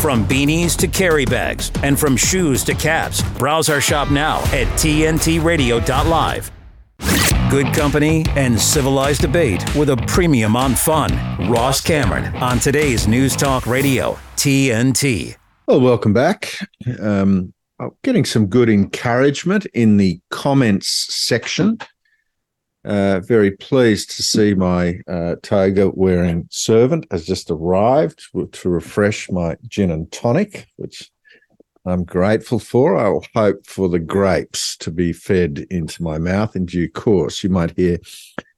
From beanies to carry bags, and from shoes to caps, browse our shop now at tntradio.live. Good company and civilized debate with a premium on fun. Ross Cameron on today's News Talk Radio, TNT. Well, welcome back. Um, getting some good encouragement in the comments section. Uh, very pleased to see my uh, toga wearing servant has just arrived to refresh my gin and tonic, which I'm grateful for. I'll hope for the grapes to be fed into my mouth in due course. You might hear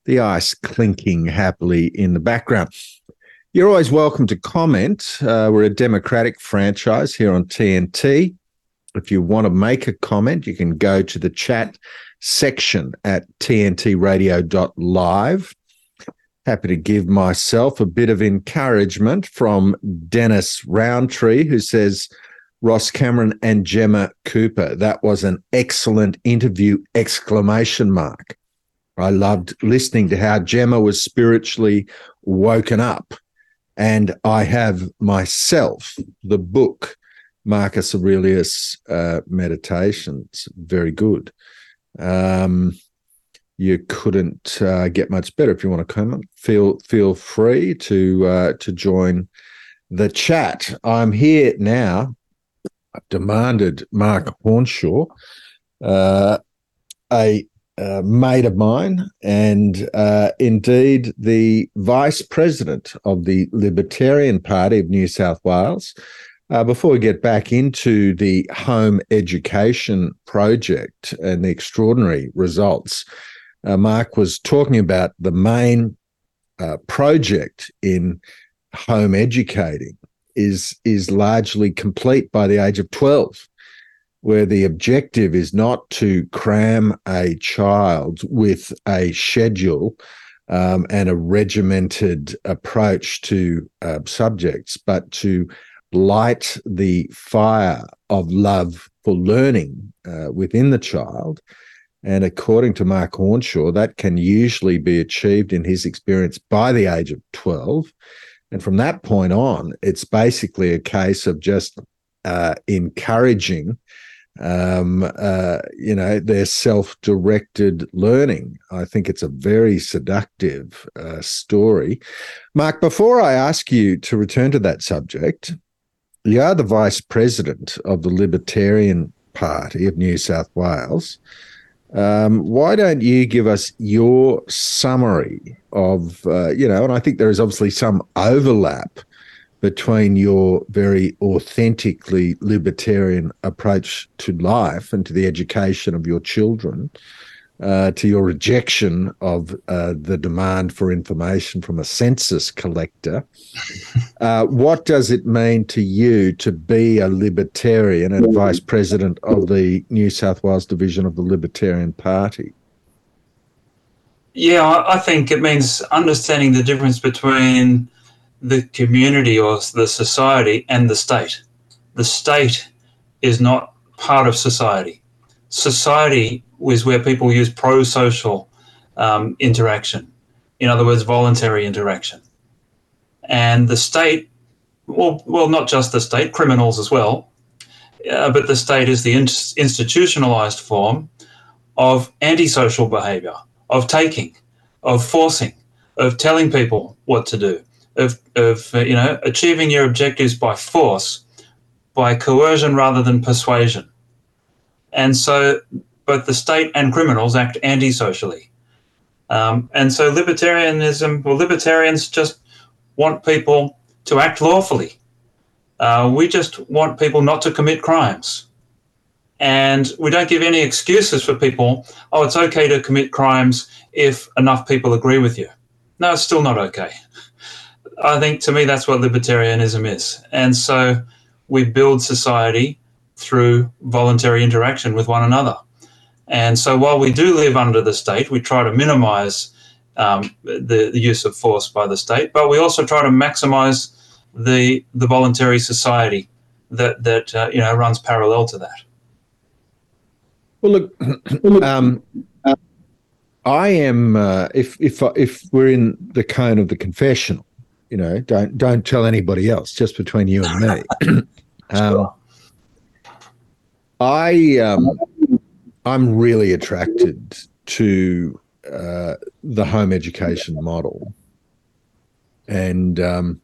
the ice clinking happily in the background. You're always welcome to comment. Uh, we're a democratic franchise here on TNT. If you want to make a comment, you can go to the chat section at tntradio.live. Happy to give myself a bit of encouragement from Dennis Roundtree, who says, Ross Cameron and Gemma Cooper. That was an excellent interview! Exclamation mark. I loved listening to how Gemma was spiritually woken up. And I have myself the book Marcus Aurelius uh, meditations. Very good. Um, you couldn't uh, get much better. If you want to comment, feel feel free to uh, to join the chat. I'm here now. I've demanded Mark Hornshaw, uh, a uh, mate of mine, and uh, indeed the vice president of the Libertarian Party of New South Wales, uh, before we get back into the home education project and the extraordinary results, uh, Mark was talking about the main uh, project in home educating is is largely complete by the age of 12 where the objective is not to cram a child with a schedule um, and a regimented approach to uh, subjects, but to light the fire of love for learning uh, within the child. And according to Mark Hornshaw, that can usually be achieved in his experience by the age of 12. And from that point on, it's basically a case of just uh, encouraging, um, uh, you know, their self-directed learning. I think it's a very seductive uh, story. Mark, before I ask you to return to that subject, you are the vice president of the Libertarian Party of New South Wales. Um, why don't you give us your summary of, uh, you know, and I think there is obviously some overlap between your very authentically libertarian approach to life and to the education of your children uh, to your rejection of uh, the demand for information from a census collector. Uh, what does it mean to you to be a libertarian and vice president of the New South Wales division of the Libertarian Party? Yeah, I think it means understanding the difference between the community or the society and the state. The state is not part of society. Society is where people use pro-social um, interaction. In other words, voluntary interaction. And the state, well, well, not just the state, criminals as well, uh, but the state is the in- institutionalized form of antisocial behavior, of taking, of forcing, of telling people what to do, of, of uh, you know, achieving your objectives by force, by coercion rather than persuasion. And so both the state and criminals act anti-socially. Um, and so libertarianism, well, libertarians just want people to act lawfully. Uh, we just want people not to commit crimes. And we don't give any excuses for people, oh, it's okay to commit crimes if enough people agree with you. No, it's still not okay. I think to me, that's what libertarianism is. And so we build society through voluntary interaction with one another. And so while we do live under the state, we try to minimize um, the, the use of force by the state, but we also try to maximize the, the voluntary society that, that uh, you know, runs parallel to that. Well, look, um, I am, uh, if, if, if we're in the cone of the confessional, you know, don't don't tell anybody else, just between you and me. um, I um, I'm really attracted to uh, the home education model, and um,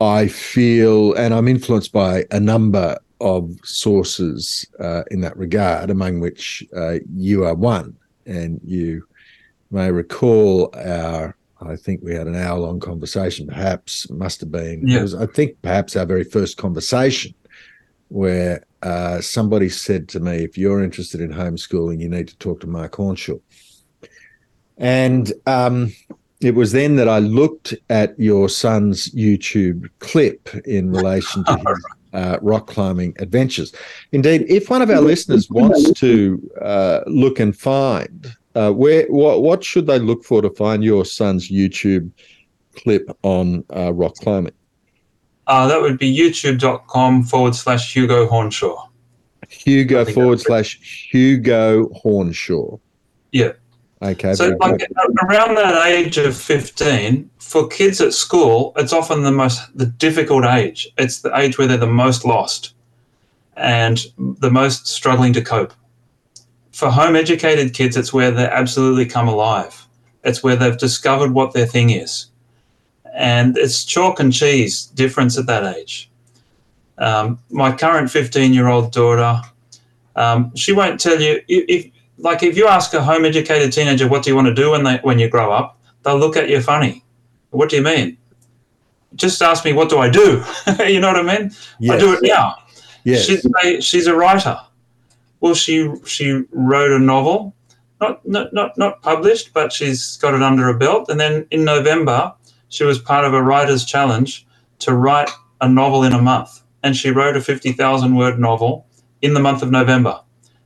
I feel, and I'm influenced by a number of sources uh, in that regard, among which uh, you are one, and you may recall our. I think we had an hour long conversation, perhaps, must have been. Yeah. Was, I think perhaps our very first conversation where uh, somebody said to me, if you're interested in homeschooling, you need to talk to Mark Hornshaw. And um, it was then that I looked at your son's YouTube clip in relation to his uh, rock climbing adventures. Indeed, if one of our listeners wants to uh, look and find, uh, where what what should they look for to find your son's YouTube clip on uh, rock climbing? Uh, that would be youtube.com forward slash Hugo Hornshaw. Hugo forward slash Hugo Hornshaw. Yeah. Okay. So, like around that age of 15, for kids at school, it's often the most the difficult age. It's the age where they're the most lost and the most struggling to cope. For home educated kids, it's where they absolutely come alive. It's where they've discovered what their thing is. And it's chalk and cheese difference at that age. Um, my current 15 year old daughter, um, she won't tell you if, if like if you ask a home educated teenager what do you want to do when they when you grow up, they'll look at you funny. What do you mean? Just ask me what do I do? you know what I mean? I do it now. Yes. She'd say she's a writer. Well, she she wrote a novel, not not not not published, but she's got it under a belt. And then in November, she was part of a writers' challenge to write a novel in a month, and she wrote a fifty thousand word novel in the month of November.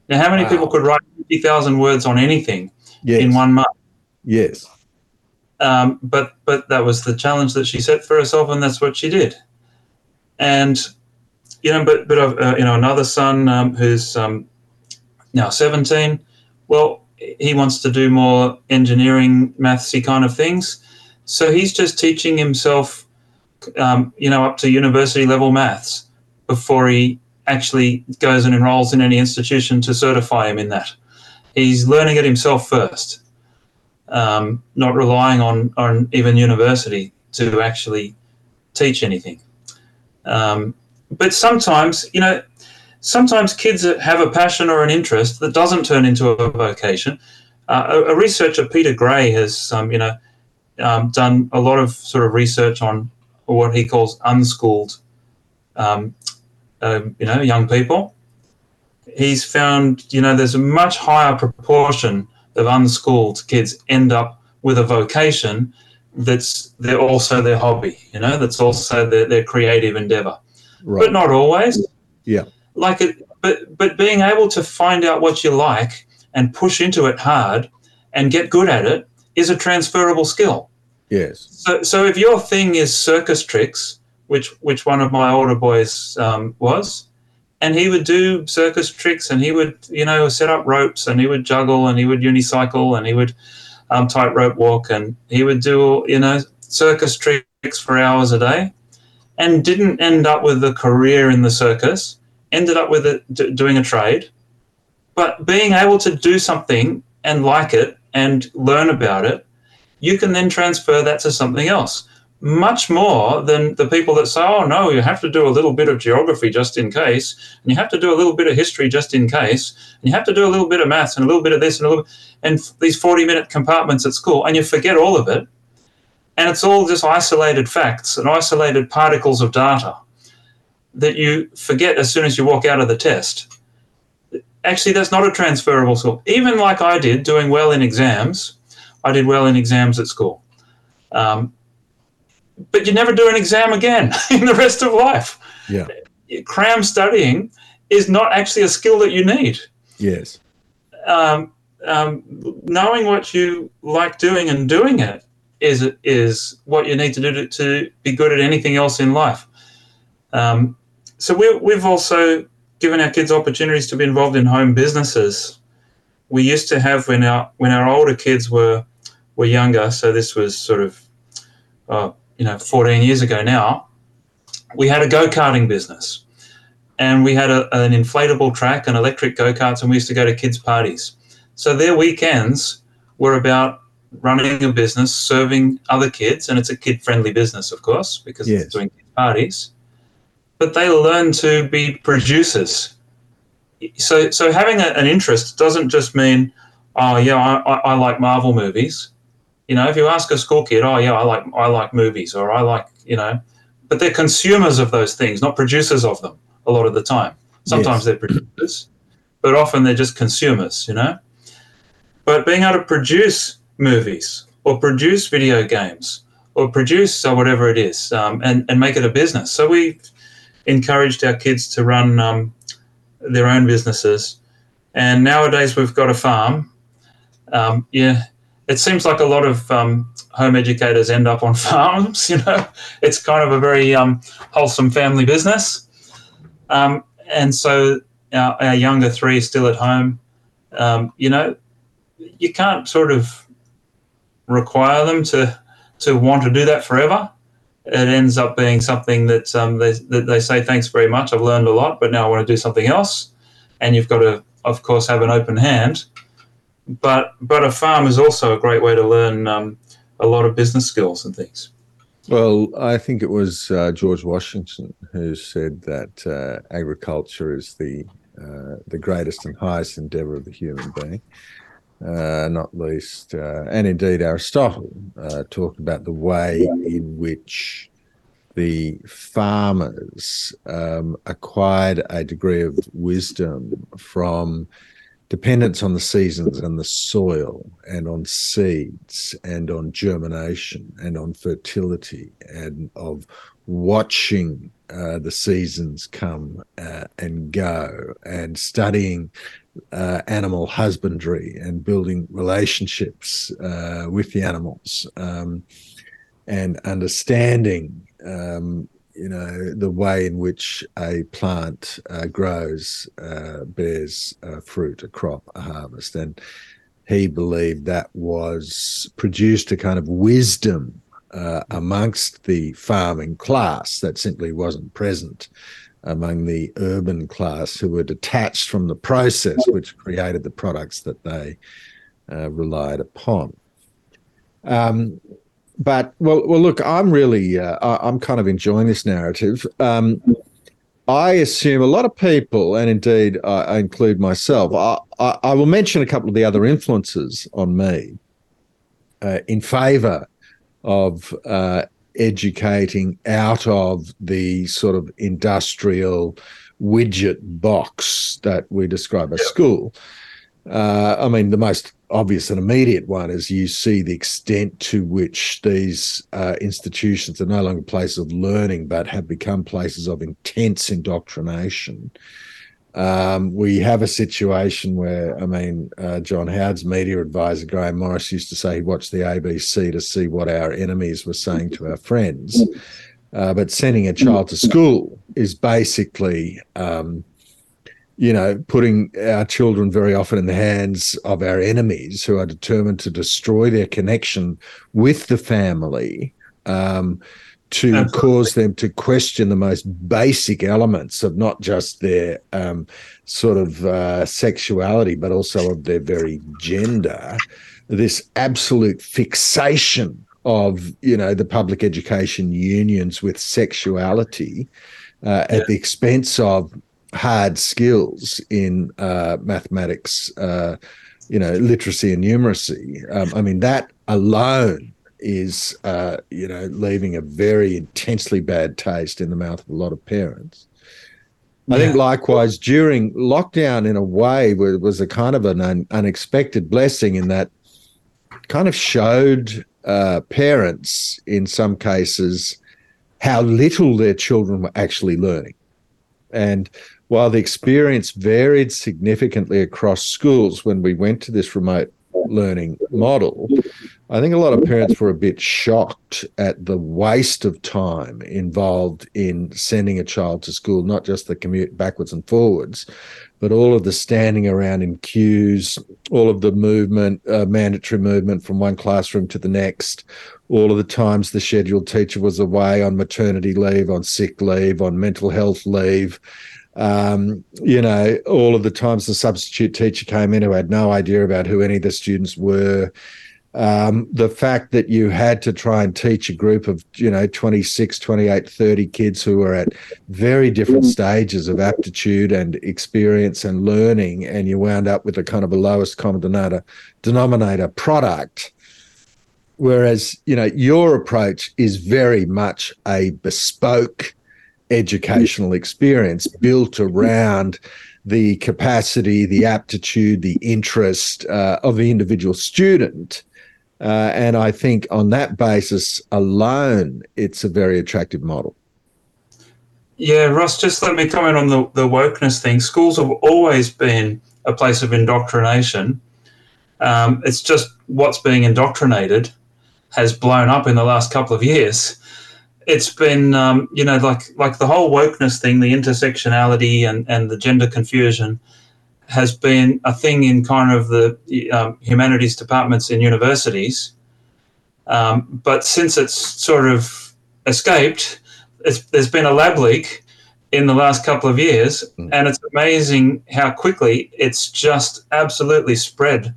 Now, how many Wow. people could write fifty thousand words on anything yes. in one month? Yes. um, but but that was the challenge that she set for herself, and that's what she did. And you know, but but uh, you know, another son um, who's um, now seventeen. Well, he wants to do more engineering, mathsy kind of things. So he's just teaching himself, um, you know, up to university level maths before he actually goes and enrolls in any institution to certify him in that. He's learning it himself first um, not relying on, on even university to actually teach anything. Um, but sometimes, you know, sometimes kids have a passion or an interest that doesn't turn into a vocation. Uh, a, a researcher, Peter Gray, has, um, you know, um, done a lot of sort of research on what he calls unschooled, um, uh, you know, young people. He's found, you know, there's a much higher proportion of unschooled kids end up with a vocation that's they're also their hobby, you know, that's also their, their creative endeavor. Right. But not always. Yeah. Like it but but being able to find out what you like and push into it hard and get good at it is a transferable skill. yes. So so if your thing is circus tricks, which which one of my older boys um, was, and he would do circus tricks and he would you know set up ropes and he would juggle and he would unicycle and he would um, tightrope walk and he would do you know circus tricks for hours a day and didn't end up with a career in the circus ended up with it d- doing a trade but being able to do something and like it and learn about it you can then transfer that to something else much more than the people that say, oh, no, you have to do a little bit of geography just in case, and you have to do a little bit of history just in case, and you have to do a little bit of maths and a little bit of this and a little and these 40 minute compartments at school, and you forget all of it. And it's all just isolated facts and isolated particles of data that you forget as soon as you walk out of the test. Actually, that's not a transferable skill. Even like I did, doing well in exams, I did well in exams at school. Um, but you never do an exam again in the rest of life. Yeah. Cram studying is not actually a skill that you need. Yes. Um, um, knowing what you like doing and doing it is is what you need to do to, to be good at anything else in life. Um, so we, we've also given our kids opportunities to be involved in home businesses. We used to have when our when our older kids were were younger. So this was sort of, uh, you know, 14 years ago now, we had a go karting business and we had a, an inflatable track and electric go karts, and we used to go to kids' parties. So their weekends were about running a business, serving other kids, and it's a kid friendly business, of course, because yes. it's doing parties. But they learn to be producers. So, so having a, an interest doesn't just mean, oh yeah, I, I like Marvel movies. You know, if you ask a school kid, oh yeah, I like I like movies, or I like you know, but they're consumers of those things, not producers of them. A lot of the time, sometimes yes. they're producers, but often they're just consumers. You know, but being able to produce movies or produce video games or produce or whatever it is um, and, and make it a business. So we encouraged our kids to run um, their own businesses. And nowadays we've got a farm. Um, yeah, it seems like a lot of um, home educators end up on farms. You know, it's kind of a very um, wholesome family business. Um, and so our, our, younger three is still at home. you know, you can't sort of require them to to want to do that forever. It ends up being something that um, they that they say thanks very much. I've learned a lot, but now I want to do something else. And you've got to, of course, have an open hand. But but a farm is also a great way to learn um, a lot of business skills and things. Well, I think it was uh, George Washington who said that uh, agriculture is the uh, the greatest and highest endeavor of the human being uh, not least, uh, and indeed Aristotle uh, talked about the way in which the farmers um, acquired a degree of wisdom from dependence on the seasons and the soil and on seeds and on germination and on fertility and of watching uh, the seasons come uh, and go and studying uh, animal husbandry and building relationships uh, with the animals um, and understanding um, you know the way in which a plant uh, grows uh, bears fruit a crop a harvest. And he believed that was produced a kind of wisdom uh, amongst the farming class that simply wasn't present among the urban class who were detached from the process which created the products that they uh, relied upon. Um, but well, well, look, I'm really, uh, I'm kind of enjoying this narrative. Um, I assume a lot of people, and indeed I, include myself, I, I, I, will mention a couple of the other influences on me uh, in favour of uh, educating out of the sort of industrial widget box that we describe as yeah. school. Uh, I mean, the most obvious and immediate one is you see the extent to which these uh, institutions are no longer places of learning, but have become places of intense indoctrination. Um, we have a situation where, I mean, uh, John Howard's media advisor, Graham Morris, used to say he watched the ABC to see what our enemies were saying to our friends. Uh, but sending a child to school is basically, um, you know, putting our children very often in the hands of our enemies who are determined to destroy their connection with the family. Um, to Absolutely. cause them to question the most basic elements of not just their um, sort of uh, sexuality, but also of their very gender. This absolute fixation of you know the public education unions with sexuality uh, yeah. at the expense of hard skills in uh, mathematics, uh, you know, literacy and numeracy. Um, I mean, that alone is, uh, you know, leaving a very intensely bad taste in the mouth of a lot of parents. Yeah. I think likewise during lockdown, in a way, was a kind of an un- unexpected blessing in that kind of showed uh, parents in some cases how little their children were actually learning. And while the experience varied significantly across schools when we went to this remote learning model, I think a lot of parents were a bit shocked at the waste of time involved in sending a child to school, not just the commute backwards and forwards, but all of the standing around in queues, all of the movement, uh, mandatory movement from one classroom to the next, all of the times the scheduled teacher was away on maternity leave, on sick leave, on mental health leave. Um, you know, all of the times the substitute teacher came in who had no idea about who any of the students were um, the fact that you had to try and teach a group of you know 26 28 30 kids who were at very different stages of aptitude and experience and learning and you wound up with a kind of a lowest common denominator, denominator product. Whereas you know your approach is very much a bespoke educational experience built around the capacity, the aptitude, the interest uh, of the individual student uh, and I think on that basis alone, it's a very attractive model. Yeah, Ross, just let me comment on the, the wokeness thing. Schools have always been a place of indoctrination. Um, it's just what's being indoctrinated has blown up in the last couple of years. It's been, um, you know, like like the whole wokeness thing, the intersectionality and, and the gender confusion has been a thing in kind of the um, humanities departments in universities. Um, but since it's sort of escaped, there's been a lab leak in the last couple of years, mm. and it's amazing how quickly it's just absolutely spread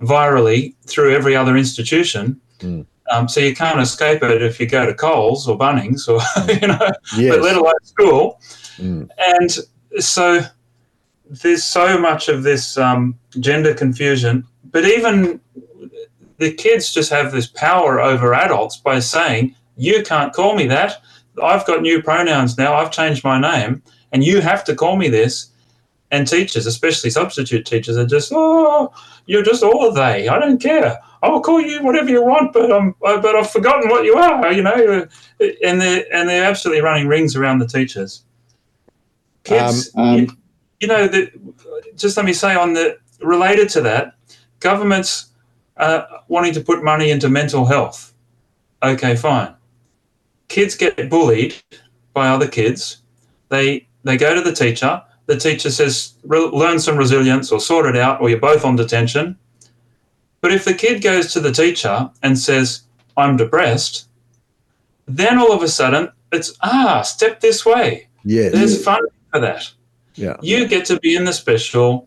virally through every other institution. Mm. Um, so you can't escape it if you go to Coles or Bunnings or you know, yes. but let alone school. Mm. And so there's so much of this um, gender confusion, but even the kids just have this power over adults by saying, You can't call me that. I've got new pronouns now. I've changed my name, and you have to call me this. And teachers, especially substitute teachers, are just, Oh, you're just all of they. I don't care. I will call you whatever you want, but I'm, but I've forgotten what you are, you know. And they're and they're absolutely running rings around the teachers. Kids, um, um, you know, the, just let me say on the related to that, governments uh, wanting to put money into mental health. Okay, fine. Kids get bullied by other kids. They they go to the teacher. The teacher says, "Learn some resilience, or sort it out, or you're both on detention." But if the kid goes to the teacher and says, "I'm depressed," then all of a sudden it's ah, step this way. Yes. There's funding for that. Yeah. You get to be in the special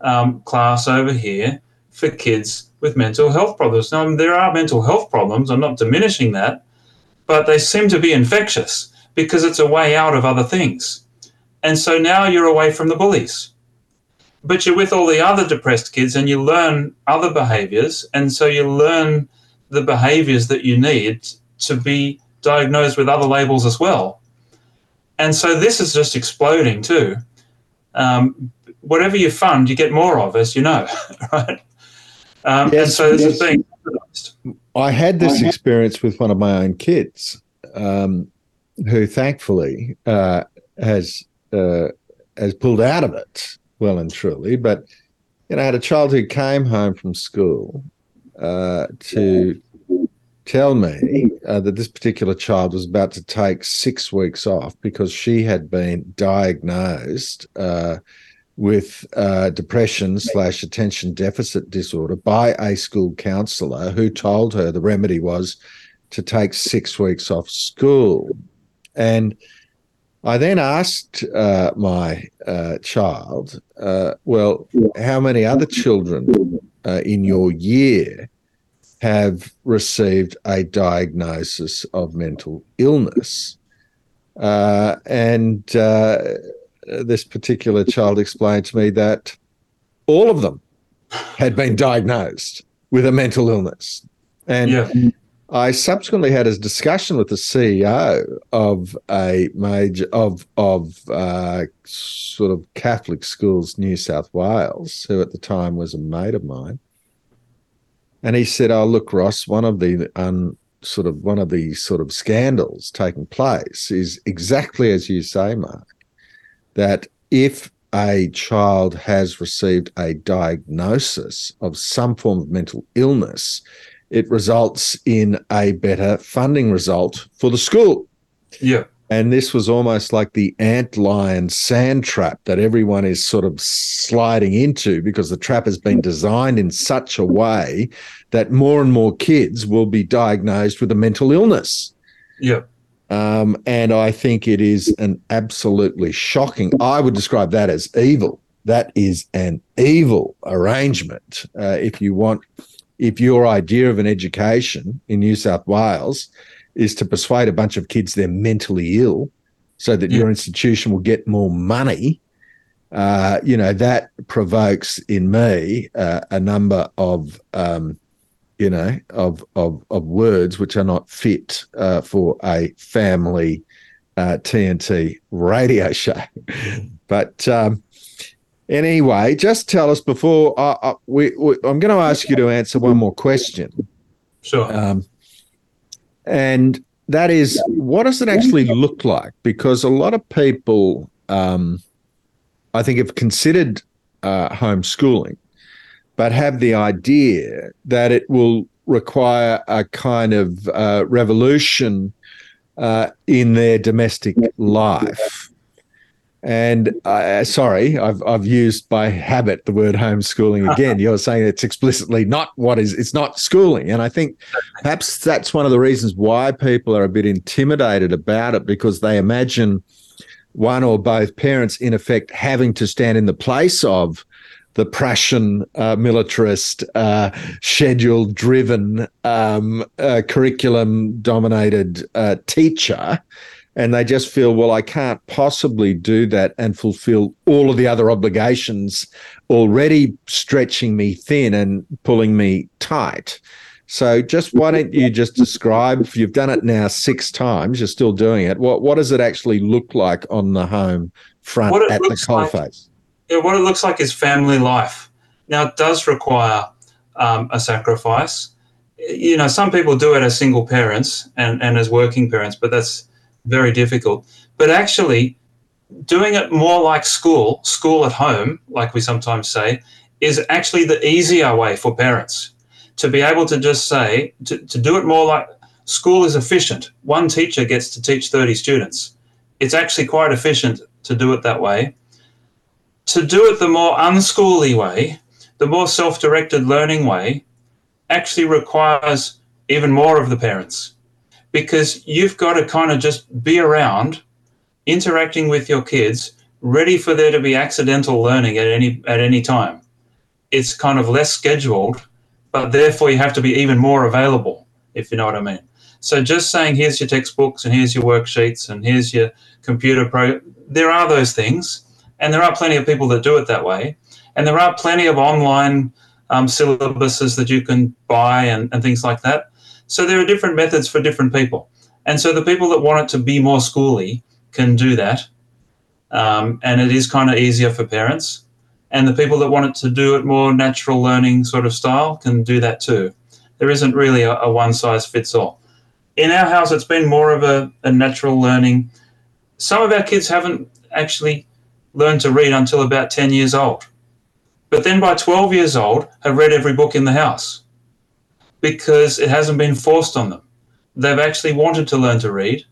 um, class over here for kids with mental health problems. Now, there are mental health problems. I'm not diminishing that, but they seem to be infectious because it's a way out of other things. And so now you're away from the bullies. But you're with all the other depressed kids and you learn other behaviors. And so you learn the behaviors that you need to be diagnosed with other labels as well. And so this is just exploding too um, whatever you fund, you get more of, as you know, right? Um, yes, and so this yes. is being I had this experience with one of my own kids, um, who thankfully uh, has uh, has pulled out of it well and truly. But you know, I had a child who came home from school uh, to tell me uh, that this particular child was about to take six weeks off because she had been diagnosed uh, with uh, depression slash attention deficit disorder by a school counselor who told her the remedy was to take six weeks off school. And I then asked uh, my uh, child, uh, well, how many other children in your year have received a diagnosis of mental illness. Uh, and uh, this particular child explained to me that all of them had been diagnosed with a mental illness. And yeah. I subsequently had a discussion with the CEO of a major of of uh, sort of Catholic schools, New South Wales, who at the time was a mate of mine, and he said, "Oh, look, Ross, one of the um, sort of one of the sort of scandals taking place is exactly as you say, Mark, that if a child has received a diagnosis of some form of mental illness, it results in a better funding result for the school. Yeah. And this was almost like the ant lion sand trap that everyone is sort of sliding into because the trap has been designed in such a way that more and more kids will be diagnosed with a mental illness. Yeah. Um, and I think it is an absolutely shocking, I would describe that as evil. That is an evil arrangement. Uh, if you want, if your idea of an education in New South Wales is to persuade a bunch of kids they're mentally ill so that yeah. your institution will get more money, uh, you know, that provokes in me uh, a number of, um, you know, of, of, of words which are not fit uh, for a family TNT uh, radio show. but um, anyway, just tell us before uh, we, we, I'm going to ask you to answer one more question. Sure. Um, and that is what does it actually look like? Because a lot of people, um, I think, have considered uh, homeschooling, but have the idea that it will require a kind of uh, revolution uh, in their domestic life. And uh, sorry, I've I've used by habit the word homeschooling again. You're saying it's explicitly not what is it's not schooling, and I think perhaps that's one of the reasons why people are a bit intimidated about it because they imagine one or both parents, in effect, having to stand in the place of the Prussian uh, militarist, uh, schedule driven, um, uh, curriculum dominated uh, teacher and they just feel, well, I can't possibly do that and fulfill all of the other obligations already stretching me thin and pulling me tight. So just why don't you just describe you've done it now six times, you're still doing it. What what does it actually look like on the home front at the coalface? Like, yeah, what it looks like is family life. Now it does require um, a sacrifice. You know, some people do it as single parents and, and as working parents, but that's very difficult. But actually, doing it more like school, school at home, like we sometimes say, is actually the easier way for parents to be able to just say, to, to do it more like school is efficient. One teacher gets to teach 30 students. It's actually quite efficient to do it that way. To do it the more unschooly way, the more self directed learning way, actually requires even more of the parents because you've got to kind of just be around, interacting with your kids, ready for there to be accidental learning at any at any time. It's kind of less scheduled, but therefore you have to be even more available, if you know what I mean. So just saying here's your textbooks and here's your worksheets and here's your computer pro there are those things and there are plenty of people that do it that way and there are plenty of online um, syllabuses that you can buy and, and things like that so there are different methods for different people. And so the people that want it to be more schooly can do that. Um, and it is kind of easier for parents. And the people that want it to do it more natural learning sort of style can do that too. There isn't really a, a one size fits all. In our house, it's been more of a, a natural learning. Some of our kids haven't actually learned to read until about 10 years old. But then by 12 years old, have read every book in the house because it hasn't been forced on them. They've actually wanted to learn to read,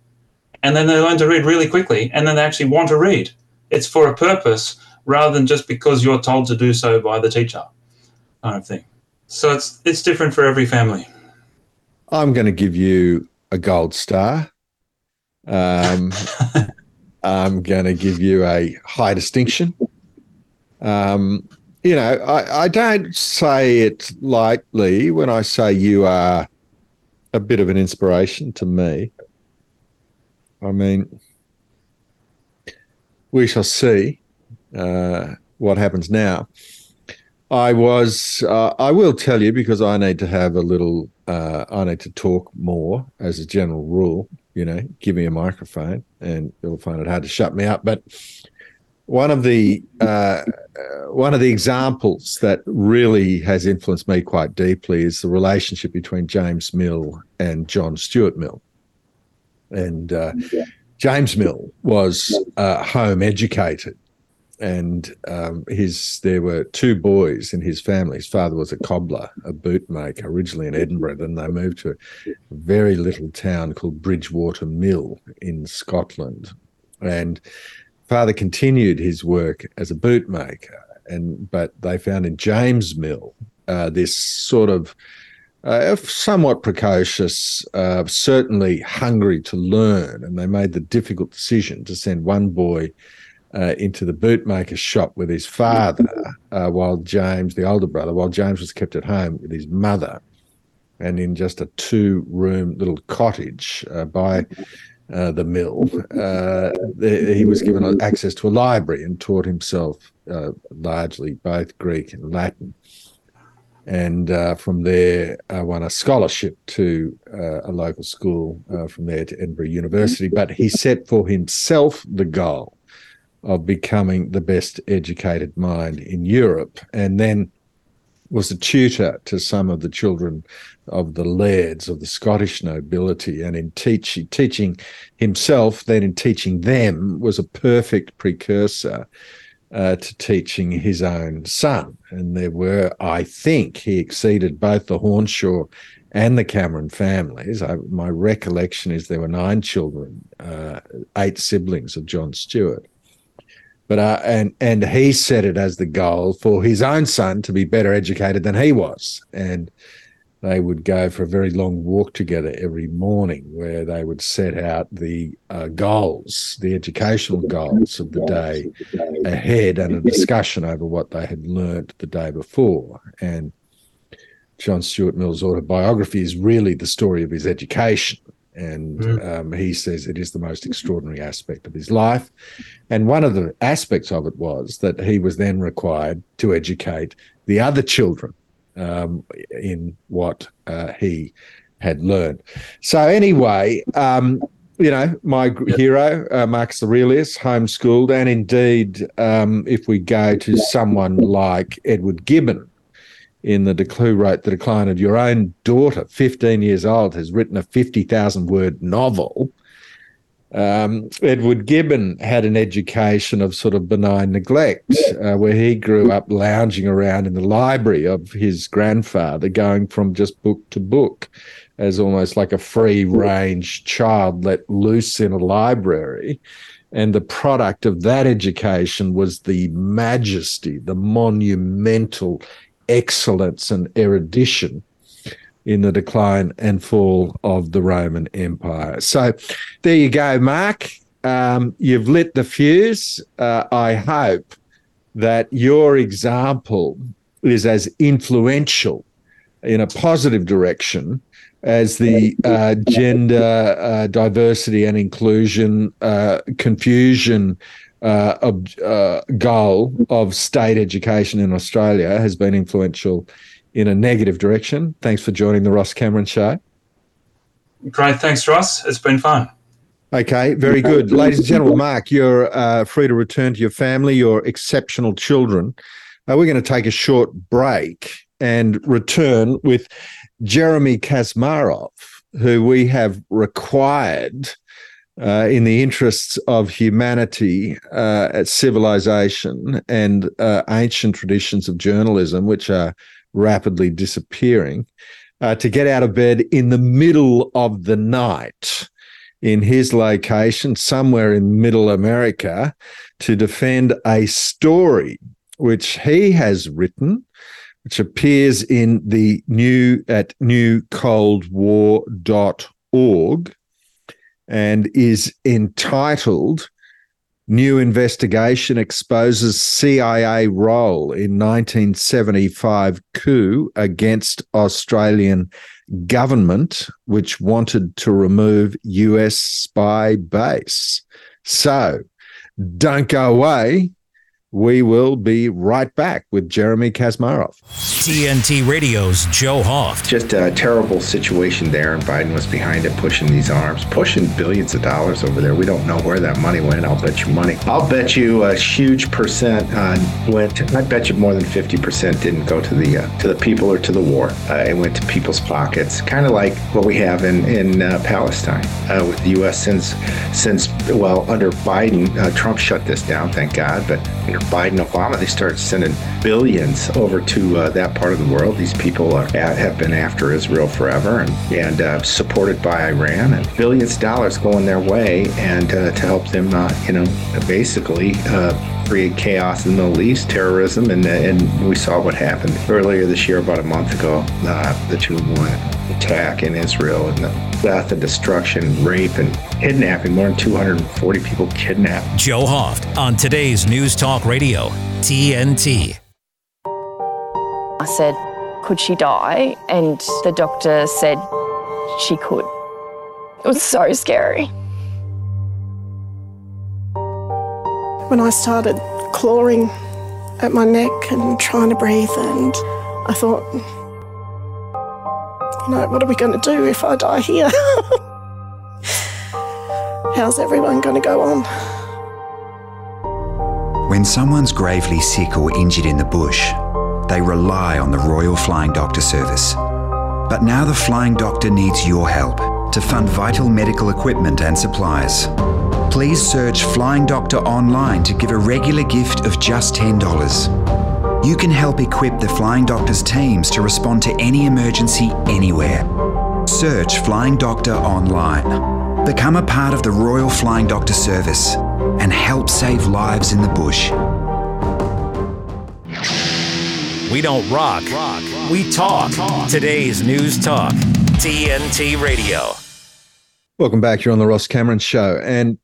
and then they learn to read really quickly, and then they actually want to read. It's for a purpose rather than just because you're told to do so by the teacher, kind of thing. So it's it's different for every family. I'm going to give you a gold star. Um, I'm going to give you a high distinction. Um, you know, I, I don't say it lightly when I say you are a bit of an inspiration to me. I mean, we shall see uh, what happens now. I was, uh, I will tell you because I need to have a little, uh, I need to talk more as a general rule. You know, give me a microphone and you'll find it hard to shut me up. But one of the uh, one of the examples that really has influenced me quite deeply is the relationship between James Mill and John Stuart Mill. And uh, yeah. James Mill was uh, home educated, and um, his there were two boys in his family. His father was a cobbler, a bootmaker, originally in Edinburgh. Then they moved to a very little town called Bridgewater Mill in Scotland, and father continued his work as a bootmaker. And but they found in James Mill uh, this sort of uh, somewhat precocious, uh, certainly hungry to learn, and they made the difficult decision to send one boy uh, into the bootmaker's shop with his father, uh, while James, the older brother, while James was kept at home with his mother, and in just a two-room little cottage uh, by uh, the mill, uh, he was given access to a library and taught himself uh, largely both Greek and Latin. And from there, I won a scholarship to a local school from there to Edinburgh University. But he set for himself the goal of becoming the best educated mind in Europe, and then was a tutor to some of the children of the lairds of the Scottish nobility, and in teach, teaching himself, then in teaching them, was a perfect precursor uh, to teaching his own son. And there were, I think, he exceeded both the Hornshaw and the Cameron families. I, my recollection is there were nine children, uh, eight siblings of John Stuart. But uh, and and he set it as the goal for his own son to be better educated than he was, and they would go for a very long walk together every morning, where they would set out the uh, goals, the educational goals of the day ahead, and a discussion over what they had learnt the day before. And John Stuart Mill's autobiography is really the story of his education and mm. um, he says it is the most extraordinary aspect of his life. And one of the aspects of it was that he was then required to educate the other children um, in what uh, he had learned. So, anyway, um, you know, my hero, uh, Marcus Aurelius, homeschooled. And indeed, um, if we go to someone like Edward Gibbon, in the who wrote the decline of your own daughter, 15 years old, has written a 50,000 word novel. Um, Edward Gibbon had an education of sort of benign neglect, uh, where he grew up lounging around in the library of his grandfather, going from just book to book as almost like a free range child let loose in a library. And the product of that education was the majesty, the monumental excellence and erudition in the decline and fall of the Roman Empire. So there you go, Mark. Um, you've lit the fuse. Uh, I hope that your example is as influential in a positive direction as the uh, gender uh, diversity and inclusion uh, confusion uh, ob- uh, goal of state education in Australia has been influential in a negative direction. Thanks for joining the Ross Cameron Show. Great. Thanks, Ross. It's been fun. Okay, very good. Ladies and gentlemen, Mark, you're uh, free to return to your family, your exceptional children. Uh, we're going to take a short break and return with Jeremy Kuzmarov, who we have required uh, in the interests of humanity, uh, civilization, and uh, ancient traditions of journalism, which are rapidly disappearing, uh, to get out of bed in the middle of the night in his location, somewhere in middle America, to defend a story which he has written. Which appears in the new at newcoldwar.org and is entitled New Investigation Exposes CIA Role in 1975 Coup Against Australian Government, which wanted to remove US spy base. So don't go away. We will be right back with Jeremy Kuzmarov. TNT Radio's Joe Hoft. Just a terrible situation there, and Biden was behind it, pushing these arms, pushing billions of dollars over there. We don't know where that money went. I'll bet you money. I'll bet you a huge percent uh, went. I bet you more than fifty percent didn't go to the uh, to the people or to the war. Uh, it went to people's pockets, kind of like what we have in in uh, Palestine uh, with the U.S. since since well under Biden, uh, Trump shut this down, thank God, but. You know, Biden, Obama, they started sending billions over to uh, that part of the world. These people are, have been after Israel forever and, and uh, supported by Iran, and billions of dollars going their way, and uh, to help them, uh, you know, basically uh, create chaos in the Middle East, terrorism, and and we saw what happened earlier this year, about a month ago, uh, the two one attack in Israel and the death and destruction, rape and kidnapping. More than 240 people kidnapped. Joe Hoft on today's News Talk Radio, TNT. I said, Could she die? And the doctor said she could. It was so scary. When I started clawing at my neck and trying to breathe, and I thought, know, what are we going to do if I die here? How's everyone going to go on? When someone's gravely sick or injured in the bush, they rely on the Royal Flying Doctor Service. But now the Flying Doctor needs your help to fund vital medical equipment and supplies. Please search Flying Doctor online to give a regular gift of just $10. You can help equip the Flying Doctor's teams to respond to any emergency anywhere. Search Flying Doctor online. Become a part of the Royal Flying Doctor service and help save lives in the bush. We don't rock, rock. we talk. Today's News Talk, TNT Radio. Welcome back. You're on the Ross Cameron Show. And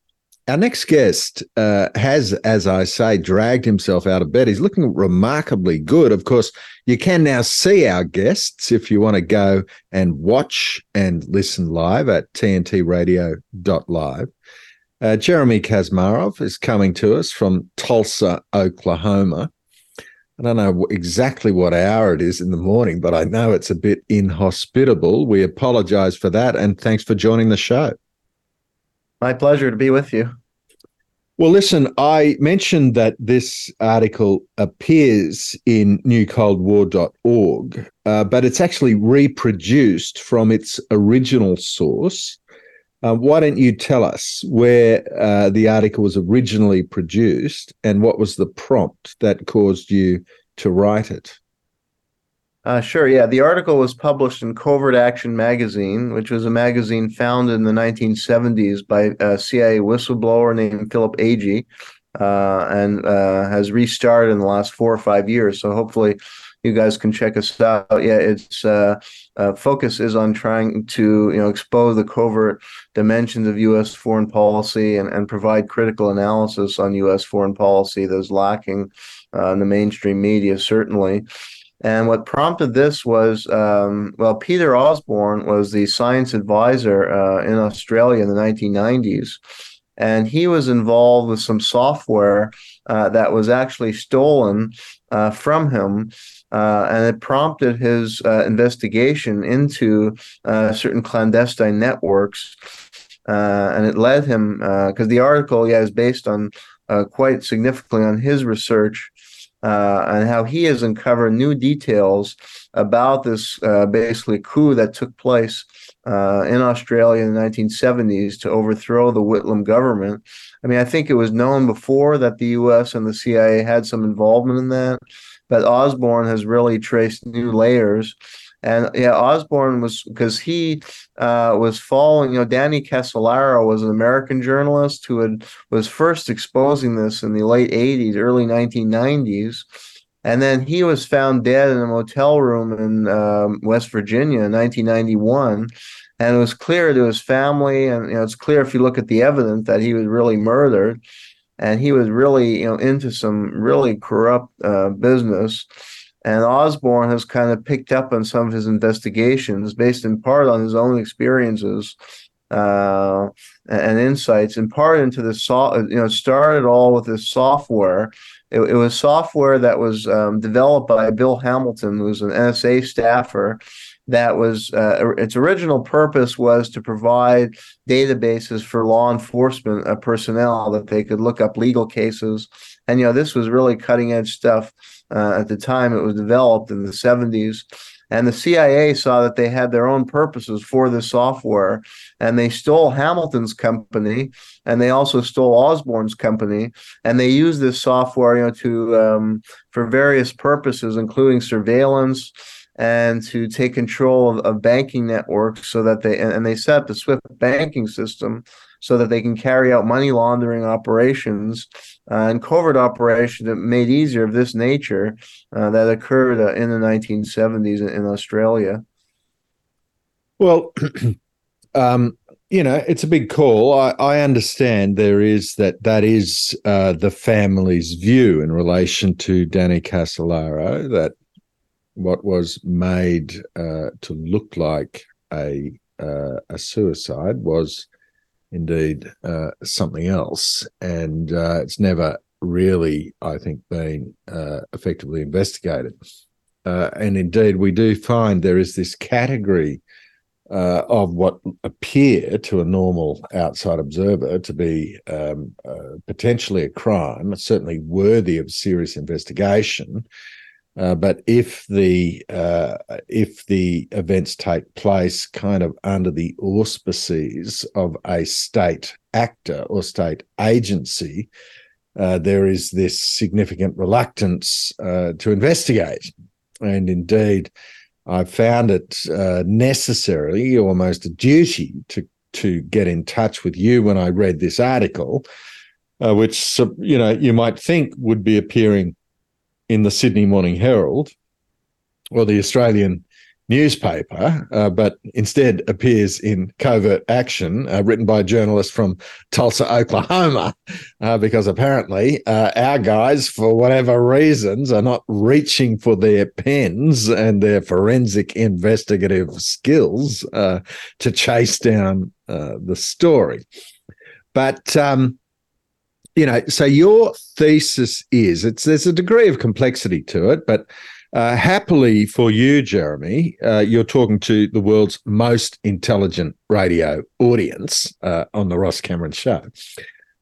our next guest uh, has, as I say, dragged himself out of bed. He's looking remarkably good. Of course, you can now see our guests if you want to go and watch and listen live at tntradio.live. Uh, Jeremy Kuzmarov is coming to us from Tulsa, Oklahoma. I don't know exactly what hour it is in the morning, but I know it's a bit inhospitable. We apologize for that. And thanks for joining the show. My pleasure to be with you. Well, listen, I mentioned that this article appears in newcoldwar.org, uh, but it's actually reproduced from its original source. Uh, why don't you tell us where uh, the article was originally produced and what was the prompt that caused you to write it? Uh, sure. Yeah, the article was published in CovertAction magazine, which was a magazine founded in the 1970s by a CIA whistleblower named Philip Agee, uh, and uh, has restarted in the last four or five years. So hopefully, you guys can check us out. Yeah, its uh, uh, focus is on trying to you know expose the covert dimensions of U.S. foreign policy and, and provide critical analysis on U.S. foreign policy that's lacking uh, in the mainstream media, certainly. And what prompted this was, um, well, Peter Osborne was the science advisor uh, in Australia in the 1990s. And he was involved with some software uh, that was actually stolen uh, from him. Uh, and it prompted his uh, investigation into uh, certain clandestine networks. and it led him, because the article, yeah, is based on quite significantly on his research uh, and how he has uncovered new details about this uh, basically coup that took place uh, in Australia in the 1970s to overthrow the Whitlam government. I mean, I think it was known before that the U.S. and the CIA had some involvement in that, but Osborne has really traced new layers. And yeah, Osborne was because he uh, was following. You know, Danny Casolaro was an American journalist who had was first exposing this in the late '80s, early 1990s, and then he was found dead in a motel room in um, West Virginia in 1991. And it was clear to his family, and you know, it's clear if you look at the evidence that he was really murdered, and he was really, you know, into some really corrupt uh, business. And Osborne has kind of picked up on some of his investigations based in part on his own experiences uh, and insights, in part into the so you know, started all with this software. It, it was software that was um, developed by Bill Hamilton, who's an NSA staffer. That was uh, its original purpose was to provide databases for law enforcement uh, personnel that they could look up legal cases. And you know, this was really cutting edge stuff uh, at the time it was developed in the 70s. And the CIA saw that they had their own purposes for the software, and they stole Hamilton's company, and they also stole Osborne's company, and they used this software, you know, to um, for various purposes, including surveillance and to take control of, of banking networks, so that they and, and they set up the SWIFT banking system so that they can carry out money laundering operations uh, and covert operations that made easier of this nature uh, that occurred uh, in the 1970s in, in Australia. Well, um, you know, it's a big call. I, I understand there is that that is uh, the family's view in relation to Danny Casolaro that what was made uh, to look like a uh, a suicide was indeed uh, something else, and uh, it's never really, I think, been uh, effectively investigated. Uh, and indeed, we do find there is this category uh, of what appear to a normal outside observer to be um, uh, potentially a crime, certainly worthy of serious investigation, uh, but if the uh, if the events take place kind of under the auspices of a state actor or state agency, uh, there is this significant reluctance uh, to investigate. And indeed, I found it uh, necessary, almost a duty, to to get in touch with you when I read this article, which you know you might think would be appearing in the Sydney Morning Herald or the Australian newspaper, uh, but instead appears in CovertAction, uh, written by a journalist from Tulsa, Oklahoma, uh, because apparently uh, our guys, for whatever reasons, are not reaching for their pens and their forensic investigative skills uh, to chase down uh, the story. But um, you know, so your thesis is it's there's a degree of complexity to it, but uh, happily for you, Jeremy, uh, you're talking to the world's most intelligent radio audience uh, on the Ross Cameron Show,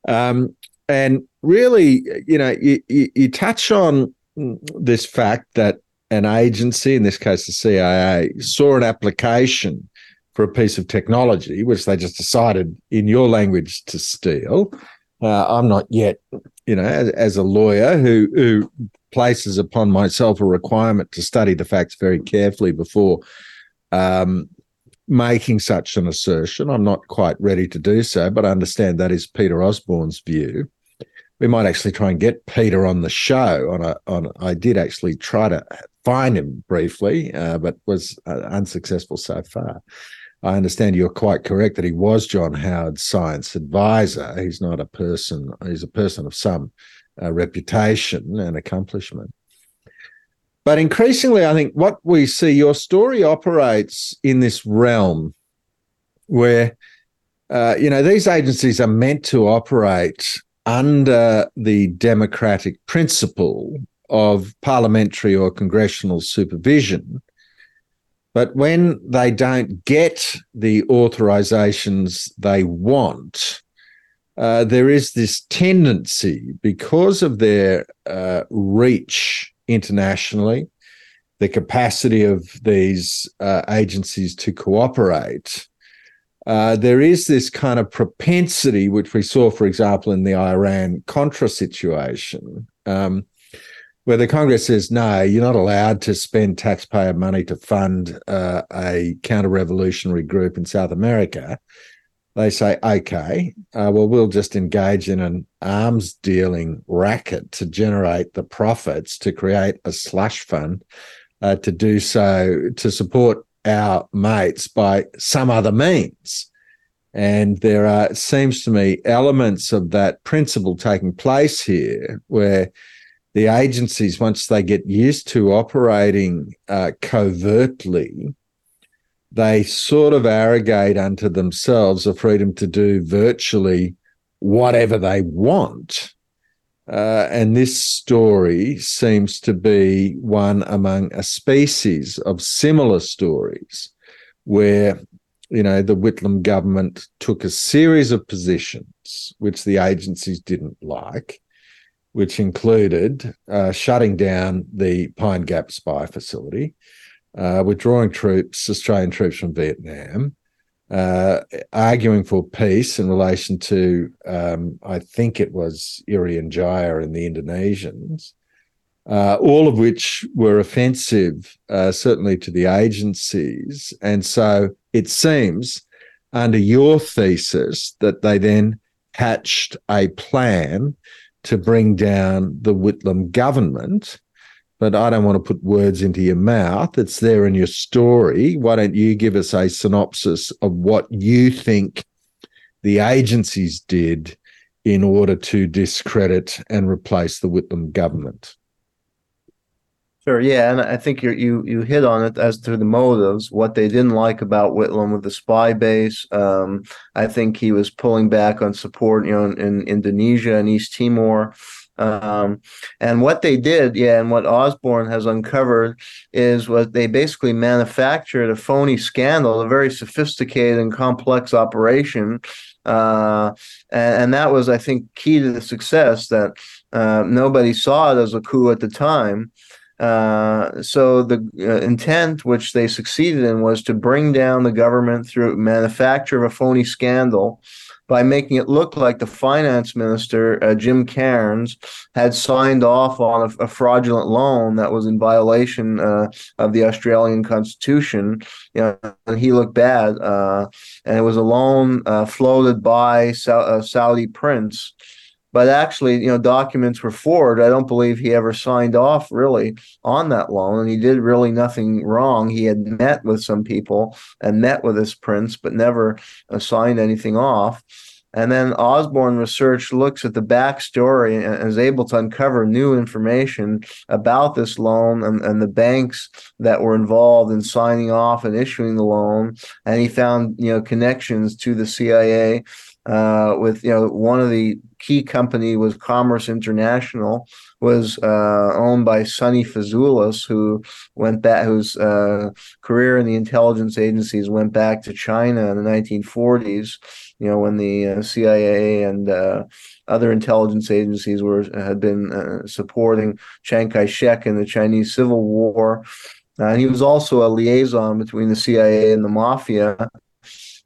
um, and really, you know, you, you, you touch on this fact that an agency, in this case the CIA, saw an application for a piece of technology which they just decided, in your language, to steal uh, I'm not yet, you know, as, as, a lawyer who who places upon myself a requirement to study the facts very carefully before um, making such an assertion. I'm not quite ready to do so, but I understand that is Peter Osborne's view. We might actually try and get Peter on the show. On a, on, I did actually try to find him briefly, uh, but was uh, unsuccessful so far. I understand you're quite correct that he was John Howard's science advisor. He's not a person, he's a person of some uh, reputation and accomplishment. But increasingly, I think what we see, your story operates in this realm where, uh, you know, these agencies are meant to operate under the democratic principle of parliamentary or congressional supervision but when they don't get the authorizations they want, uh, there is this tendency, because of their uh, reach internationally, the capacity of these uh, agencies to cooperate, uh, there is this kind of propensity, which we saw, for example, in the Iran Contra situation, um, where the Congress says, no, you're not allowed to spend taxpayer money to fund uh, a counter revolutionary group in South America. They say, okay, uh, well, we'll just engage in an arms dealing racket to generate the profits to create a slush fund uh, to do so to support our mates by some other means. And there are, it seems to me, elements of that principle taking place here where the agencies, once they get used to operating uh, covertly, they sort of arrogate unto themselves a freedom to do virtually whatever they want. Uh, and this story seems to be one among a species of similar stories where, you know, the Whitlam government took a series of positions which the agencies didn't like which included uh, shutting down the Pine Gap spy facility, uh, withdrawing troops, Australian troops from Vietnam, uh, arguing for peace in relation to, um, I think it was Irian Jaya and the Indonesians, uh, all of which were offensive, uh, certainly to the agencies. And so it seems, under your thesis, that they then hatched a plan to bring down the Whitlam government but I don't want to put words into your mouth. It's there in your story. Why don't you give us a synopsis of what you think the agencies did in order to discredit and replace the Whitlam government? Sure. Yeah, and I think you you you hit on it as to the motives, what they didn't like about Whitlam with the spy base. Um, I think he was pulling back on support, you know, in, in Indonesia and East Timor. Um, and what they did, yeah, and what Osborne has uncovered is what they basically manufactured a phony scandal, a very sophisticated and complex operation. Uh, and, and, that was, I think, key to the success that uh, nobody saw it as a coup at the time. Uh, so the uh, intent, which they succeeded in, was to bring down the government through manufacture of a phony scandal by making it look like the finance minister, uh, Jim Cairns, had signed off on a, a, fraudulent loan that was in violation uh, of the Australian Constitution. You know, and he looked bad. Uh, and it was a loan floated by Sa- Saudi prince but actually, you know, documents were forwarded. I don't believe he ever signed off really on that loan, and he did really nothing wrong. He had met with some people and met with this prince, but never uh, signed anything off. And then Osborne Research looks at the backstory and is able to uncover new information about this loan and, and the banks that were involved in signing off and issuing the loan. And he found, you know, connections to the CIA uh, with, you know, one of the key company was Commerce International, was uh, owned by Sonny Fazulis, who went back, whose uh, career in the intelligence agencies went back to China in the 1940s. You know, when the uh, CIA and uh, other intelligence agencies were had been uh, supporting Chiang Kai-shek in the Chinese Civil War. and he was also a liaison between the CIA and the mafia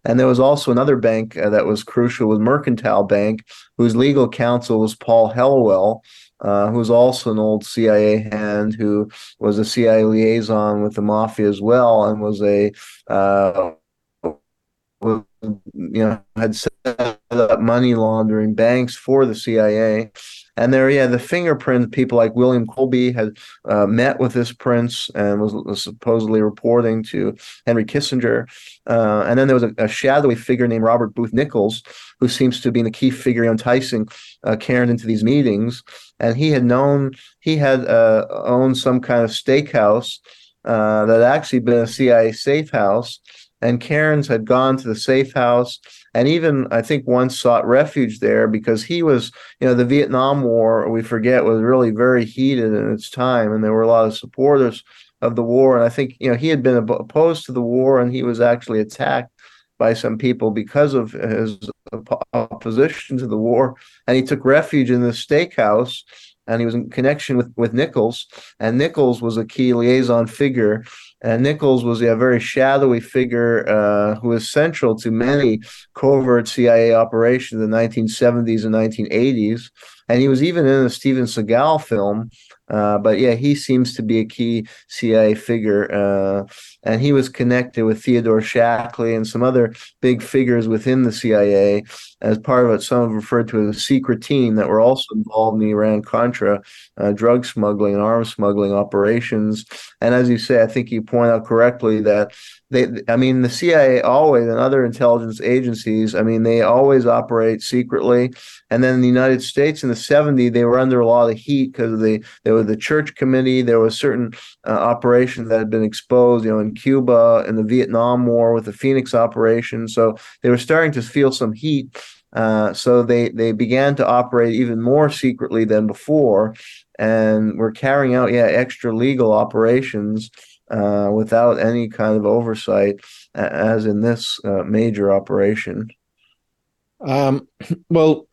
and there was also another bank uh, that was crucial was Mercantile Bank, whose legal counsel was Paul Helliwell, uh, who's also an old CIA hand who was a CIA liaison with the mafia as well and was a uh, you know had set up money laundering banks for the CIA and there, yeah, the fingerprint people like William Colby had uh, met with this prince and was, was, supposedly reporting to Henry Kissinger. Uh, and then there was a, a, shadowy figure named Robert Booth Nichols, who seems to be the key figure enticing uh, Cairns into these meetings. And he had known, he had uh, owned some kind of steakhouse uh, that had actually been a CIA safe house and Cairns had gone to the safe house and even I think once sought refuge there because he was, you know, the Vietnam War, we forget, was really very heated in its time, and there were a lot of supporters of the war. And I think, you know, he had been opposed to the war and he was actually attacked by some people because of his opposition to the war. And he took refuge in the steakhouse and he was in connection with, with Nichols. And Nichols was a key liaison figure and Nichols was a very shadowy figure uh, who was central to many covert CIA operations in the 1970s and 1980s. And he was even in a Steven Seagal film uh, but yeah, he seems to be a key CIA figure, uh, and he was connected with Theodore Shackley and some other big figures within the CIA as part of what some have referred to as a secret team that were also involved in the Iran Contra uh, drug smuggling and arms smuggling operations. And as you say, I think you point out correctly that they i mean the cia always and other intelligence agencies i mean they always operate secretly. And then in the united states in the 70s they were under a lot of heat because of the there was the church committee there was certain uh, operations that had been exposed you know in cuba in the vietnam war with the phoenix operation. So they were starting to feel some heat uh, so they they began to operate even more secretly than before and were carrying out yeah extra legal operations uh, without any kind of oversight, as in this uh, major operation? Um, well,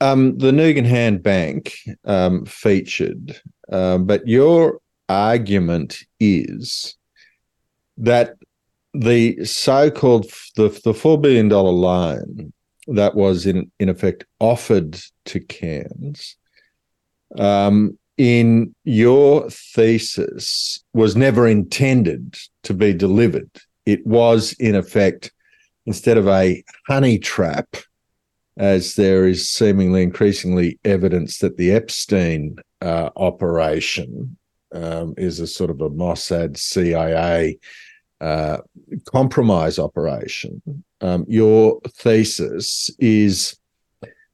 um, the Nugan Hand Bank um, featured, uh, but your argument is that the so-called the the four billion dollar loan that was in in effect offered to Cairns, um, in your thesis, was never intended to be delivered. It was in effect instead of a honey trap, as there is seemingly increasingly evidence that the Epstein uh, operation um, is a sort of a Mossad CIA uh, compromise operation. Um, your thesis is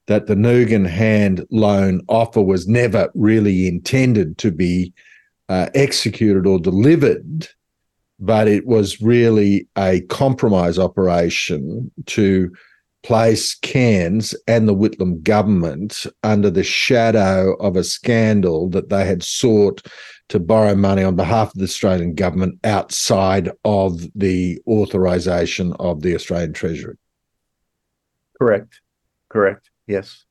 that the Nugan hand loan offer was never really intended to be uh, executed or delivered, but it was really a compromise operation to place Cairns and the Whitlam government under the shadow of a scandal that they had sought to borrow money on behalf of the Australian government outside of the authorisation of the Australian Treasury. Correct. Correct. Yes.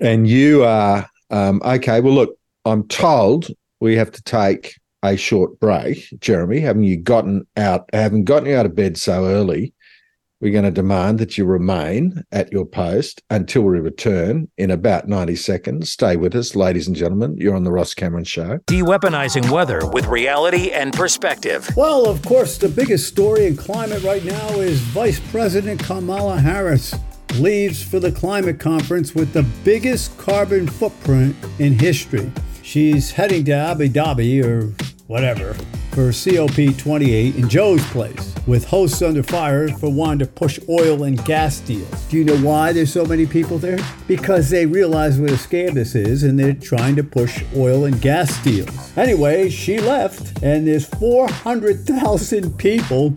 And you are um, okay. Well, look, I'm told we have to take a short break, Jeremy. Haven't you gotten out? Haven't gotten you out of bed so early we're going to demand that you remain at your post until we return in about 90 seconds. Stay with us, ladies and gentlemen. You're on The Ross Cameron Show. De-weaponizing weather with reality and perspective. Well, of course, the biggest story in climate right now is Vice President Kamala Harris leaves for the climate conference with the biggest carbon footprint in history. She's heading to Abu Dhabi or whatever for COP28 in Joe's place, with hosts under fire for wanting to push oil and gas deals. Do you know why there's so many people there? Because they realize what a scam this is and they're trying to push oil and gas deals. Anyway, she left, and there's 400,000 people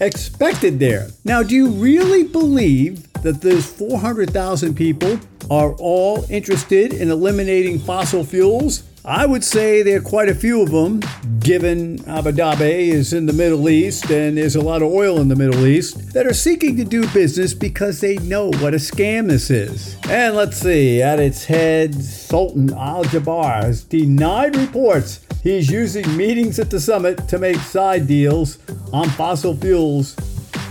expected there. Now, do you really believe that those 400,000 people are all interested in eliminating fossil fuels? I would say there are quite a few of them, given Abu Dhabi is in the Middle East and there's a lot of oil in the Middle East, that are seeking to do business because they know what a scam this is. And let's see, at its head, Sultan Al Jaber has denied reports he's using meetings at the summit to make side deals on fossil fuels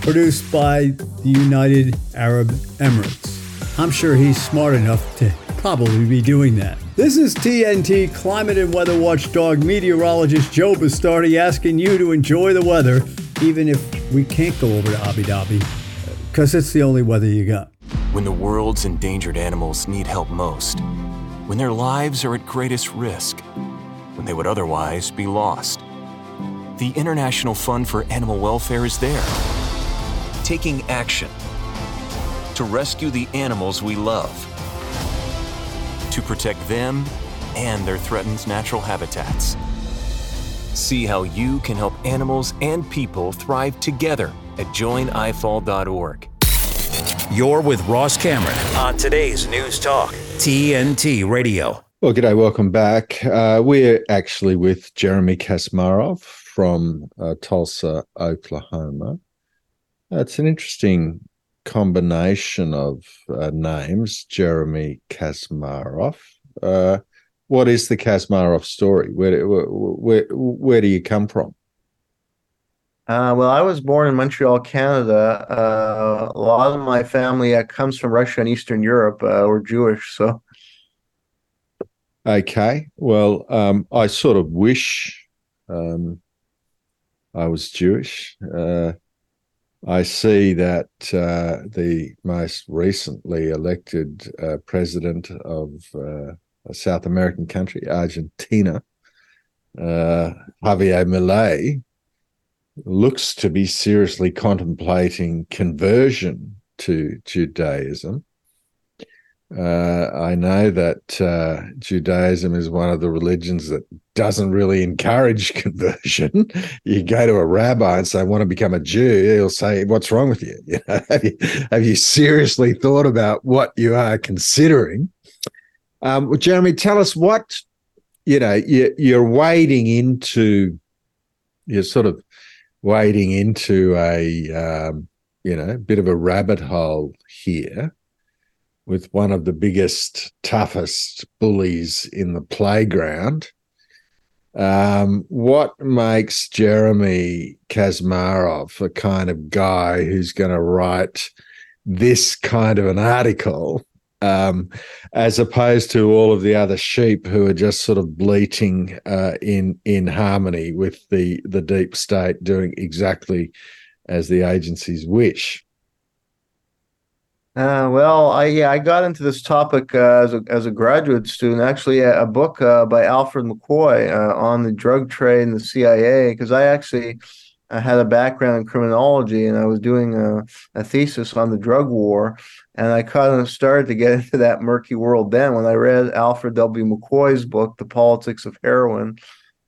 produced by the United Arab Emirates. I'm sure he's smart enough to probably be doing that. This is TNT climate and weather watchdog meteorologist Joe Bastardi asking you to enjoy the weather, even if we can't go over to Abu Dhabi, because it's the only weather you got. When the world's endangered animals need help most, when their lives are at greatest risk, when they would otherwise be lost, the International Fund for Animal Welfare is there, taking action to rescue the animals we love to protect them and their threatened natural habitats. See how you can help animals and people thrive together at joinifall.org. You're with Ross Cameron on today's News Talk, TNT Radio. Well, g'day, welcome back. Uh, we're actually with Jeremy Kuzmarov from uh, Tulsa, Oklahoma. It's an interesting combination of uh, names, Jeremy Kuzmarov. Uh, what is the Kuzmarov story? Where, where, where, where do you come from? Uh, well, I was born in Montreal, Canada. Uh, a lot of my family uh, comes from Russia and Eastern Europe. Uh, we're Jewish, so. Okay. Well, um, I sort of wish um, I was Jewish. I see that uh, the most recently elected uh, president of uh, a South American country, Argentina, uh, Javier Milei, looks to be seriously contemplating conversion to Judaism. Uh, I know that uh, Judaism is one of the religions that doesn't really encourage conversion. you go to a rabbi and say, "I want to become a Jew," he'll say, "What's wrong with you? you know, have, you have you seriously thought about what you are considering?" Um, well, Jeremy, tell us what you know. You, you're wading into. You're sort of wading into a um, you know bit of a rabbit hole here with one of the biggest, toughest bullies in the playground. Um, what makes Jeremy Kuzmarov the kind of guy who's going to write this kind of an article um, as opposed to all of the other sheep who are just sort of bleating uh, in in harmony with the the deep state, doing exactly as the agencies wish. Uh, well, I yeah, I got into this topic uh, as a as a graduate student. Actually, a, a book uh, by Alfred McCoy uh, on the drug trade and the CIA, because I actually I had a background in criminology and I was doing a, a, thesis on the drug war. And I kind of started to get into that murky world then when I read Alfred W. McCoy's book, The Politics of Heroin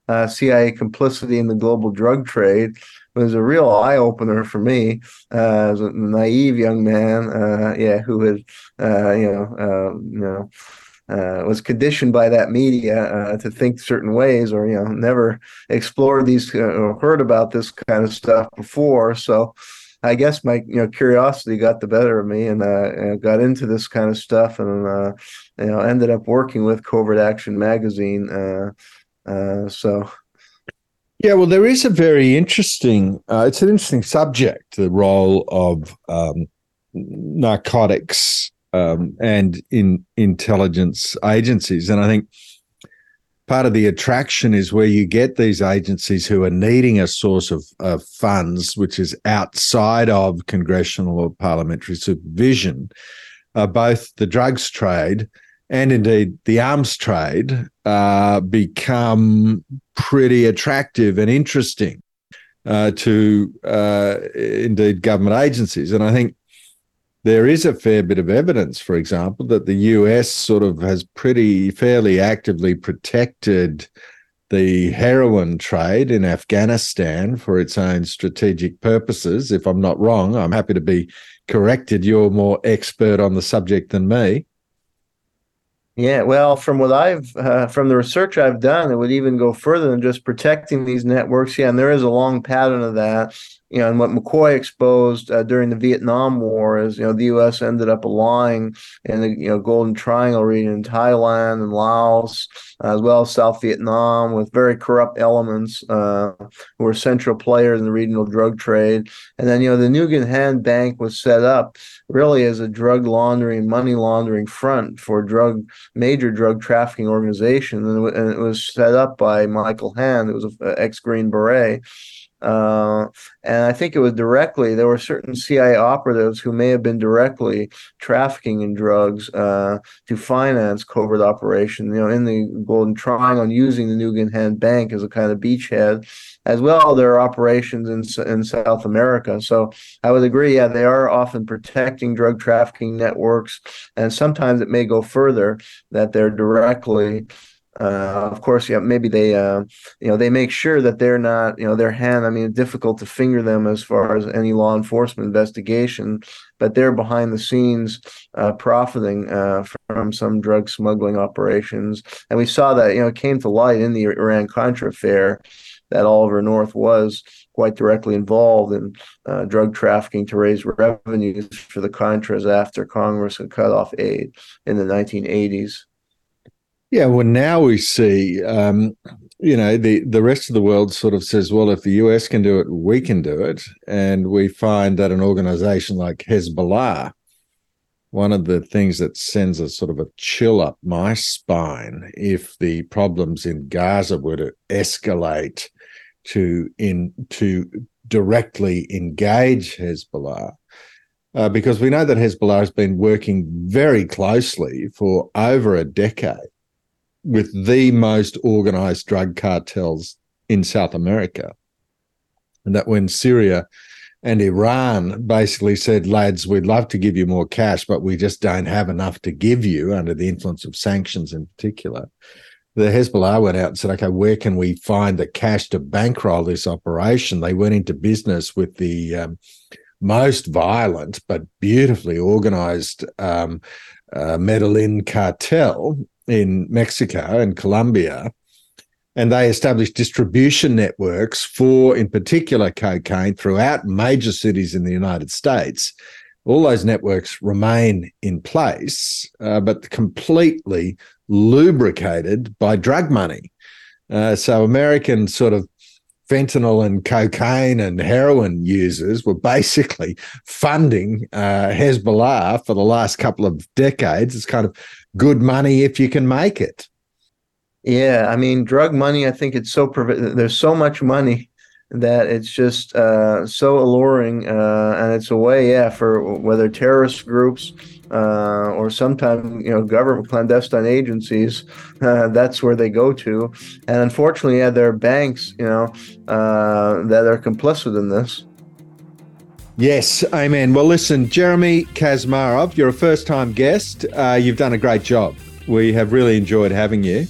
uh, CIA Complicity in the Global Drug Trade. Was a real eye opener for me uh, as a naive young man, uh, yeah, who had, uh, you know, um, you know, uh, was conditioned by that media uh, to think certain ways or you know never explored these uh, or heard about this kind of stuff before. So i guess my you know curiosity got the better of me and uh, got into this kind of stuff and uh, you know ended up working with covert action magazine uh, so yeah, well, there is a very interesting. Uh, it's an interesting subject, the role of um, narcotics um, and in intelligence agencies. And I think part of the attraction is where you get these agencies who are needing a source of, of funds, which is outside of congressional or parliamentary supervision. Uh, both the drugs trade and indeed the arms trade uh, become pretty attractive and interesting uh, to uh, indeed government agencies. And I think there is a fair bit of evidence, for example, that the US sort of has pretty fairly actively protected the heroin trade in Afghanistan for its own strategic purposes. If I'm not wrong, I'm happy to be corrected. You're more expert on the subject than me. Yeah, well, from what I've uh, from the research I've done, it would even go further than just protecting these networks. Yeah, and there is a long pattern of that you know, and what McCoy exposed uh, during the Vietnam War is, you know, the U.S. ended up allying in the, you know, Golden Triangle region in Thailand and Laos, as well as South Vietnam, with very corrupt elements uh, who were central players in the regional drug trade. And then, you know, the Nugan Hand Bank was set up really as a drug laundering, money laundering front for drug major drug trafficking organization, and it was set up by Michael Hand, who was an ex Green Beret. Uh, and I think it was directly, there were certain CIA operatives who may have been directly trafficking in drugs uh, to finance covert operation, you know, in the Golden Triangle and using the Nugan Hand Bank as a kind of beachhead. As well, there are operations in, in South America. So I would agree, yeah, they are often protecting drug trafficking networks. And sometimes it may go further that they're directly uh, of course, yeah, maybe they, uh, you know, they make sure that they're not, you know, their hand. I mean, difficult to finger them as far as any law enforcement investigation, but they're behind the scenes uh, profiting uh, from some drug smuggling operations. And we saw that, you know, it came to light in the Iran Contra affair that Oliver North was quite directly involved in uh, drug trafficking to raise revenues for the Contras after Congress had cut off aid in the 1980s. Yeah, well, now we see, um, you know, the, the rest of the world sort of says, well, if the US can do it, we can do it. And we find that an organization like Hezbollah, one of the things that sends a sort of a chill up my spine if the problems in Gaza were to escalate to in to directly engage Hezbollah. Uh, because we know that Hezbollah has been working very closely for over a decade with the most organized drug cartels in South America. And that when Syria and Iran basically said, lads, we'd love to give you more cash, but we just don't have enough to give you under the influence of sanctions in particular. The Hezbollah went out and said, okay, where can we find the cash to bankroll this operation? They went into business with the um, most violent but beautifully organized um, uh, Medellin cartel in Mexico and Colombia. And they established distribution networks for, in particular, cocaine throughout major cities in the United States. All those networks remain in place, uh, but completely lubricated by drug money. Uh, so American sort of fentanyl and cocaine and heroin users were basically funding uh, Hezbollah for the last couple of decades. It's kind of good money if you can make it. Yeah, I mean, drug money. I think it's so there's so much money that it's just uh, so alluring, uh, and it's a way, yeah, for whether terrorist groups uh, or sometimes you know government clandestine agencies. Uh, that's where they go to, and unfortunately, yeah, there are banks, you know, uh, that are complicit in this. Yes, amen. Well, listen, Jeremy Kuzmarov, you're a first-time guest. Uh, you've done a great job. We have really enjoyed having you.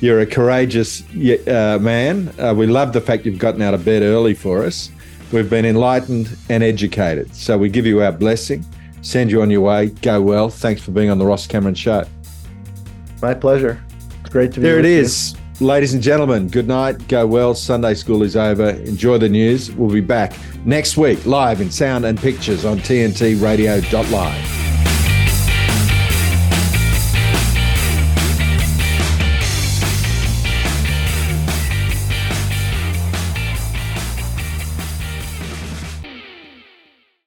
You're a courageous uh, man. Uh, we love the fact you've gotten out of bed early for us. We've been enlightened and educated. So we give you our blessing, send you on your way. Go well. Thanks for being on the Ross Cameron Show. My pleasure. It's great to be There it is. You. Ladies and gentlemen, good night. Go well. Sunday school is over. Enjoy the news. We'll be back next week live in sound and pictures on TNT Radio.live.